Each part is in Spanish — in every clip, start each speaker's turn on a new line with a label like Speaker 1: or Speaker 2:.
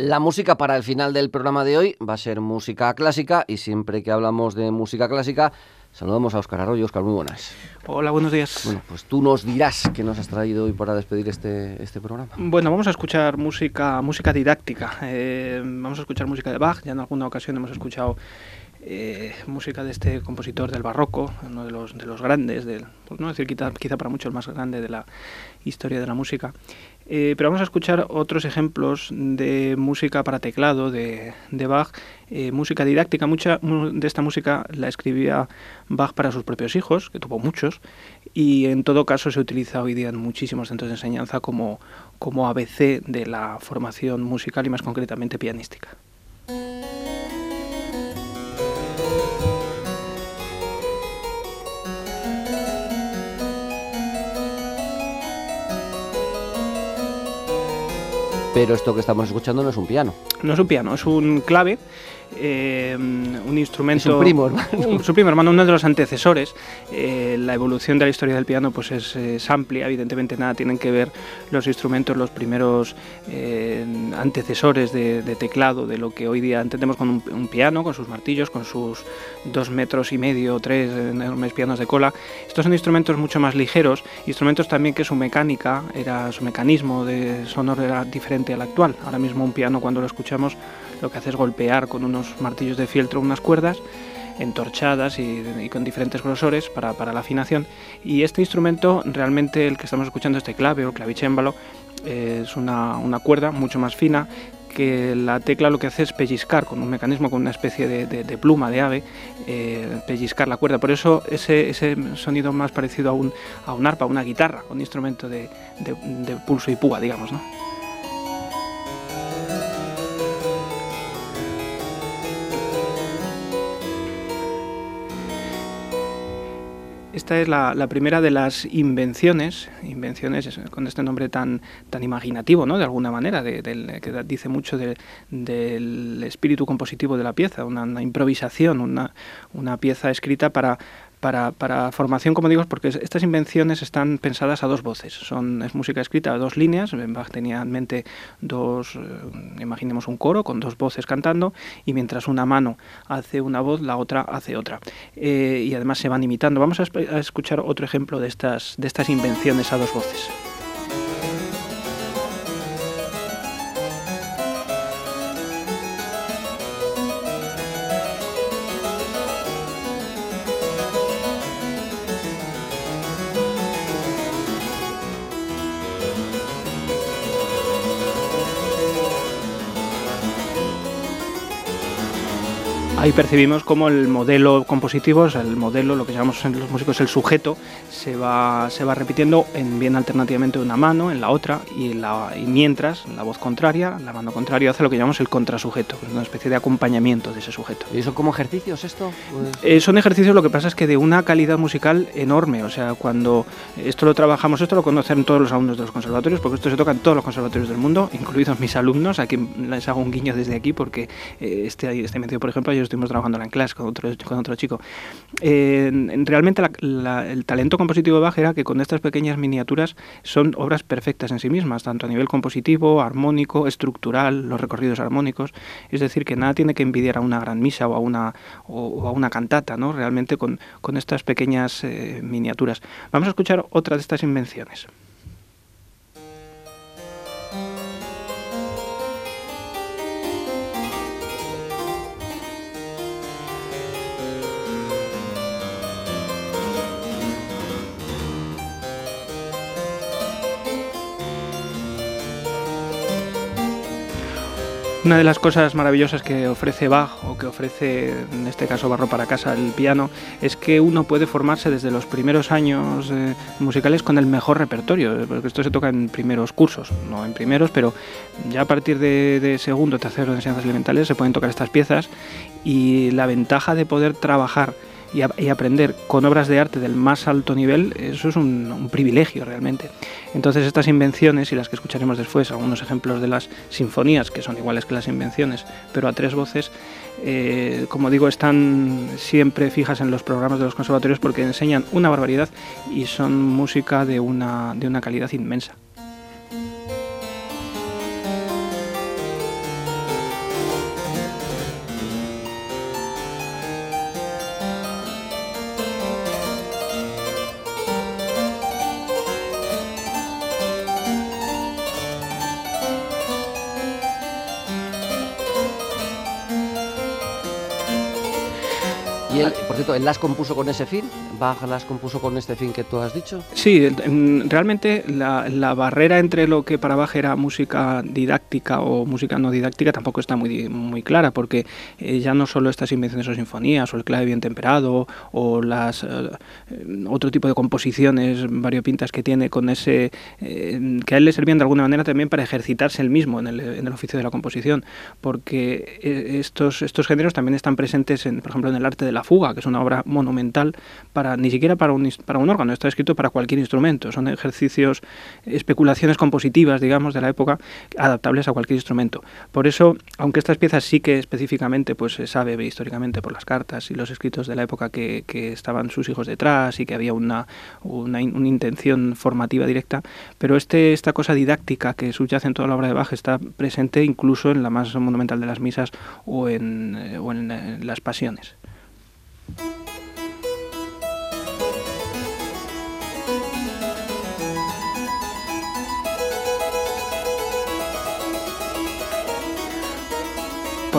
Speaker 1: La música para el final del programa de hoy va a ser música clásica y siempre que hablamos de música clásica saludamos a Óscar Arroyo. Óscar, muy buenas.
Speaker 2: Hola, buenos días.
Speaker 1: Bueno, pues tú nos dirás qué nos has traído hoy para despedir este, este programa.
Speaker 2: Bueno, vamos a escuchar música, música didáctica. Eh, vamos a escuchar música de Bach. Ya en alguna ocasión hemos escuchado eh, música de este compositor del barroco, uno de los, de los grandes, del, no decir quizá, para mucho el más grande de la historia de la música. Eh, pero vamos a escuchar otros ejemplos de música para teclado de, de Bach, eh, música didáctica. Mucha de esta música la escribía Bach para sus propios hijos, que tuvo muchos, y en todo caso se utiliza hoy día en muchísimos centros de enseñanza como, como ABC de la formación musical y más concretamente pianística.
Speaker 1: Pero esto que estamos escuchando no es un piano.
Speaker 2: No es un piano, es un clave eh, un instrumento...
Speaker 1: su primo hermano.
Speaker 2: Un, su primo hermano, uno de los antecesores. Eh, la evolución de la historia del piano pues es, amplia, evidentemente nada tienen que ver los instrumentos, los primeros eh, antecesores de, teclado, de lo que hoy día entendemos con un, piano, con sus martillos, con sus dos metros y medio tres enormes pianos de cola. Estos son instrumentos mucho más ligeros, instrumentos también que su mecánica, era su mecanismo de sonoro era diferente al actual. Ahora mismo un piano cuando lo escuchamos lo que hace es golpear con unos martillos de fieltro unas cuerdas entorchadas y, con diferentes grosores para, la afinación. Y este instrumento, realmente el que estamos escuchando, este clave o clavicémbalo, es una, cuerda mucho más fina que la tecla lo que hace es pellizcar con un mecanismo, con una especie de, pluma de ave, eh, pellizcar la cuerda. Por eso ese, ese, sonido más parecido a un, a un arpa, una guitarra, un instrumento de, de pulso y púa, digamos. ¿no? Esta es la, primera de las invenciones, invenciones con este nombre tan, tan imaginativo, ¿no? de alguna manera, que dice mucho del espíritu compositivo de la pieza, una, improvisación, una, una pieza escrita para, para, para, formación, como digo, porque estas invenciones están pensadas a dos voces. Son, es música escrita a dos líneas. Bach tenía en mente dos, eh, imaginemos un coro con dos voces cantando, y mientras una mano hace una voz, la otra hace otra. Eh, y además se van imitando. Vamos a, a escuchar otro ejemplo de estas, de estas invenciones a dos voces. Ahí percibimos como el modelo compositivo, el modelo, lo que llamamos en los músicos el sujeto, se va, se va repitiendo en bien alternativamente una mano, en la otra, y, la, y mientras la voz contraria, la mano contraria hace lo que llamamos el contrasujeto, una especie de acompañamiento de ese sujeto.
Speaker 1: ¿Y eso como ejercicios esto?
Speaker 2: Pues eh, son ejercicios, lo que pasa es que de una calidad musical enorme, o sea, cuando esto lo trabajamos, esto lo conocen todos los alumnos de los conservatorios, porque esto se toca en todos los conservatorios del mundo, incluidos mis alumnos, a quien les hago un guiño desde aquí, porque eh, este, este medio, por ejemplo, ellos estuvimos trabajando en clase con otro, con otro chico. Realmente el talento compositivo de Bach era que con estas pequeñas miniaturas son obras perfectas en sí mismas, tanto a nivel compositivo, armónico, estructural, los recorridos armónicos. Es decir, que nada tiene que envidiar a una gran misa o a una, o, a una cantata, ¿no? realmente con, con estas pequeñas eh, miniaturas. Vamos a escuchar otra de estas invenciones. Una de las cosas maravillosas que ofrece Bach o que ofrece en este caso Barro para casa el piano es que uno puede formarse desde los primeros años eh, musicales con el mejor repertorio, porque esto se toca en primeros cursos, no en primeros, pero ya a partir de, de segundo, tercero de enseñanzas elementales se pueden tocar estas piezas y la ventaja de poder trabajar y, aprender con obras de arte del más alto nivel, eso es un, privilegio realmente. Entonces estas invenciones y las que escucharemos después, algunos ejemplos de las sinfonías, que son iguales que las invenciones, pero a tres voces, eh, como digo, están siempre fijas en los programas de los conservatorios porque enseñan una barbaridad y son música de una, de una calidad inmensa.
Speaker 1: Y él, por cierto, ¿él las compuso con ese fin? ¿Bach las compuso con este fin que tú has dicho?
Speaker 2: Sí, realmente la, barrera entre lo que para Bach era música didáctica o música no didáctica tampoco está muy, muy clara, porque eh, ya no solo estas invenciones o sinfonías, o el clave bien temperado, o las eh, otro tipo de composiciones variopintas que tiene con ese... Eh, que a él le servían de alguna manera también para ejercitarse él mismo en el, en el oficio de la composición, porque estos, estos géneros también están presentes, en, por ejemplo, en el arte de la fuga, que es una obra monumental para ni siquiera para un, para un órgano, está escrito para cualquier instrumento. Son ejercicios, especulaciones compositivas, digamos, de la época, adaptables a cualquier instrumento. Por eso, aunque estas piezas sí que específicamente pues se sabe históricamente por las cartas y los escritos de la época que, que estaban sus hijos detrás y que había una, una, intención formativa directa, pero este, esta cosa didáctica que subyace en toda la obra de Bach está presente incluso en la más monumental de las misas o en, eh, o en eh, las pasiones. thank you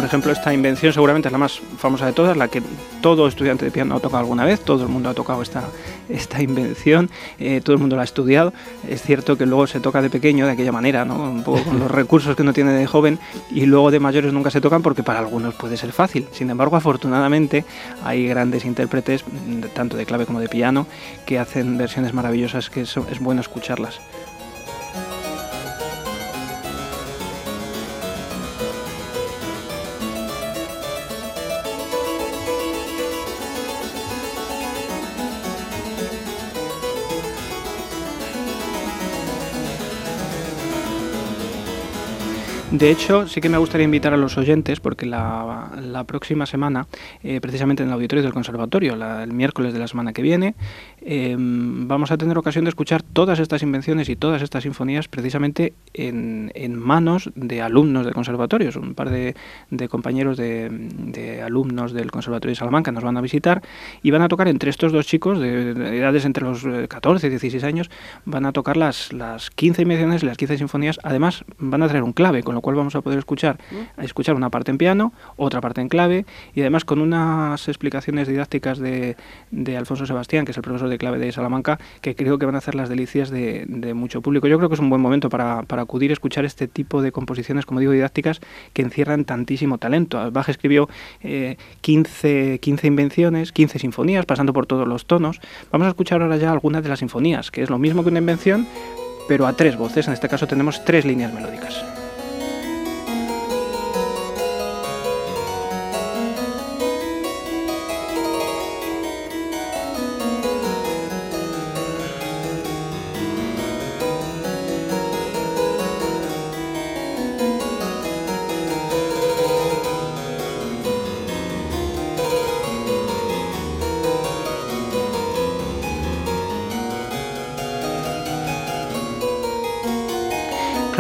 Speaker 2: Por ejemplo, esta invención seguramente es la más famosa de todas, la que todo estudiante de piano ha tocado alguna vez, todo el mundo ha tocado esta, esta invención, eh, todo el mundo la ha estudiado. Es cierto que luego se toca de pequeño de aquella manera, ¿no? un poco con los recursos que uno tiene de joven, y luego de mayores nunca se tocan porque para algunos puede ser fácil. Sin embargo, afortunadamente hay grandes intérpretes, tanto de clave como de piano, que hacen versiones maravillosas que es bueno escucharlas. De hecho, sí que me gustaría invitar a los oyentes, porque la, próxima semana, eh, precisamente en el auditorio del conservatorio, el miércoles de la semana que viene, em, vamos a tener ocasión de escuchar todas estas invenciones y todas estas sinfonías precisamente en, manos de alumnos del conservatorio. Un par de, compañeros de, alumnos del conservatorio de Salamanca nos van a visitar y van a tocar entre estos dos chicos de, edades entre los 14 y 16 años, van a tocar las, las 15 invenciones las 15 sinfonías. Además, van a traer un clave, con lo cual vamos a poder escuchar, escuchar una parte en piano, otra parte en clave y además con unas explicaciones didácticas de, de Alfonso Sebastián, que es el profesor de clave de Salamanca, que creo que van a hacer las delicias de, mucho público. Yo creo que es un buen momento para, acudir a escuchar este tipo de composiciones, como digo, didácticas, que encierran tantísimo talento. Bach escribió 15, eh, 15 invenciones, 15 sinfonías, pasando por todos los tonos. Vamos a escuchar ahora ya algunas de las sinfonías, que es lo mismo que una invención, pero a tres voces. En este caso tenemos tres líneas melódicas.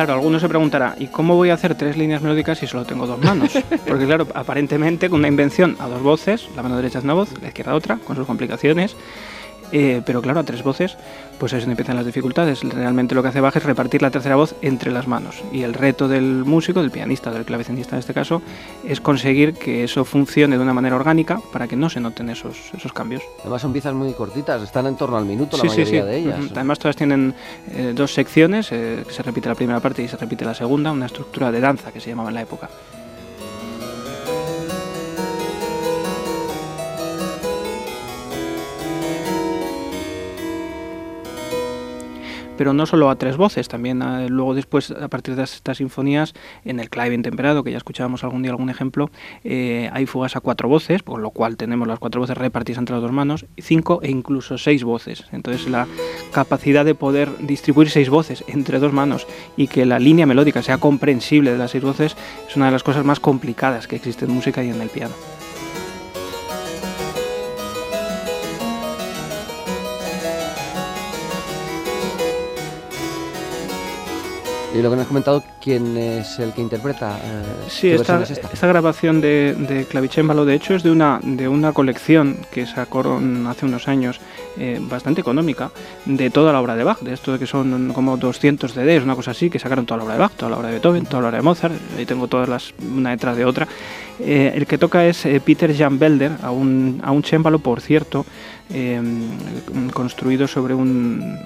Speaker 2: Claro, alguno se preguntará, ¿y cómo voy a hacer tres líneas melódicas si solo tengo dos manos? Porque claro, aparentemente con una invención a dos voces, la mano derecha es una voz, la izquierda otra, con sus complicaciones, eh, pero claro, a tres voces, pues es donde empiezan las dificultades. Realmente lo que hace Bach es repartir la tercera voz entre las manos. Y el reto del músico, del pianista, del clavecinista en este caso, es conseguir que eso funcione de una manera orgánica para que no se noten esos, esos cambios.
Speaker 1: Además son piezas muy cortitas, están en torno al minuto la mayoría de ellas.
Speaker 2: Además todas tienen eh, dos secciones, eh, que se repite la primera parte y se repite la segunda, una estructura de danza que se llamaba en la época. Pero no solo a tres voces, también luego después, a partir de estas sinfonías, en el clave bien temperado, que ya escuchábamos algún día algún ejemplo, eh, hay fugas a cuatro voces, por lo cual tenemos las cuatro voces repartidas entre las dos manos, cinco e incluso seis voces. Entonces la capacidad de poder distribuir seis voces entre dos manos y que la línea melódica sea comprensible de las seis voces es una de las cosas más complicadas que existe en música y en el piano.
Speaker 1: Y lo que nos has comentado quién es el que interpreta. Eh,
Speaker 2: sí, esta, esta? grabación de, de clavicémbalo, de hecho, es de una, de una colección que sacaron hace unos años, eh, bastante económica, de toda la obra de Bach, de esto de que son como 200 CDs, una cosa así, que sacaron toda la obra de Bach, toda la obra de Beethoven, toda la obra de Mozart, ahí tengo todas las, una detrás de otra. Eh, el que toca es Peter Jan Belder, a un, a un chémbalo, por cierto, construido sobre un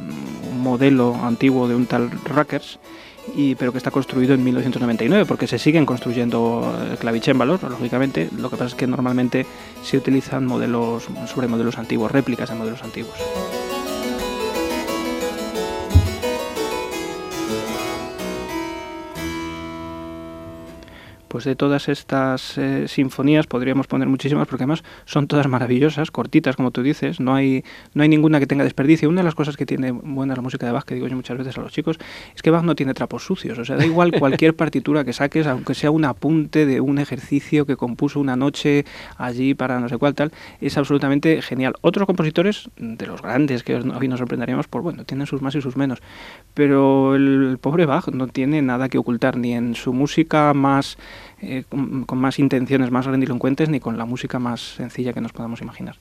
Speaker 2: modelo antiguo de un tal Rackers y, pero que está construido en 1999, porque se siguen construyendo eh, clavicémbalos, lógicamente. Lo que pasa es que normalmente se utilizan modelos sobre modelos antiguos, réplicas de modelos antiguos. Pues de todas estas eh, sinfonías podríamos poner muchísimas porque además son todas maravillosas, cortitas como tú dices, no hay, no hay ninguna que tenga desperdicio. Una de las cosas que tiene buena la música de Bach, que digo yo muchas veces a los chicos, es que Bach no tiene trapos sucios, o sea, da igual cualquier partitura que saques, aunque sea un apunte de un ejercicio que compuso una noche allí para no sé cuál tal, es absolutamente genial. Otros compositores, de los grandes que hoy nos sorprenderíamos, por bueno, tienen sus más y sus menos, pero el pobre Bach no tiene nada que ocultar ni en su música más eh, con, más intenciones más grandilocuentes ni con la música más sencilla que nos podamos imaginar.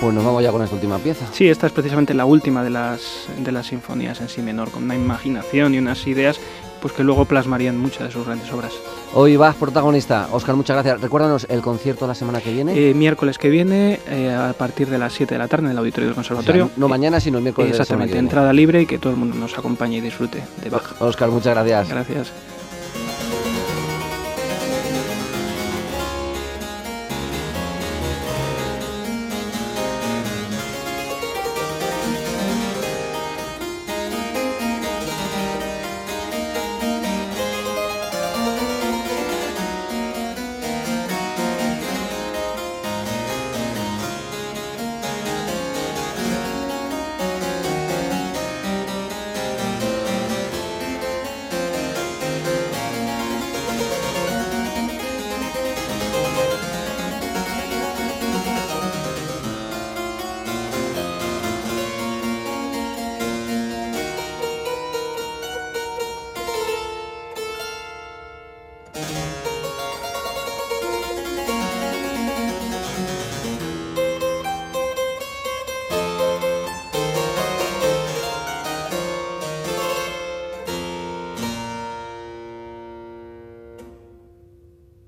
Speaker 1: Pues nos vamos ya con esta última pieza.
Speaker 2: Sí, esta es precisamente la última de las, de las sinfonías en sí menor, con una imaginación y unas ideas pues que luego plasmarían muchas de sus grandes obras.
Speaker 1: Hoy vas protagonista. Oscar, muchas gracias. Recuérdanos el concierto la semana que viene.
Speaker 2: Eh, miércoles que viene, eh, a partir de las 7 de la tarde en el Auditorio del Conservatorio.
Speaker 1: no, mañana, sino el miércoles.
Speaker 2: Exactamente,
Speaker 1: de la
Speaker 2: entrada libre y que todo el mundo nos acompañe y disfrute de Bach.
Speaker 1: Oscar, muchas gracias.
Speaker 2: Gracias.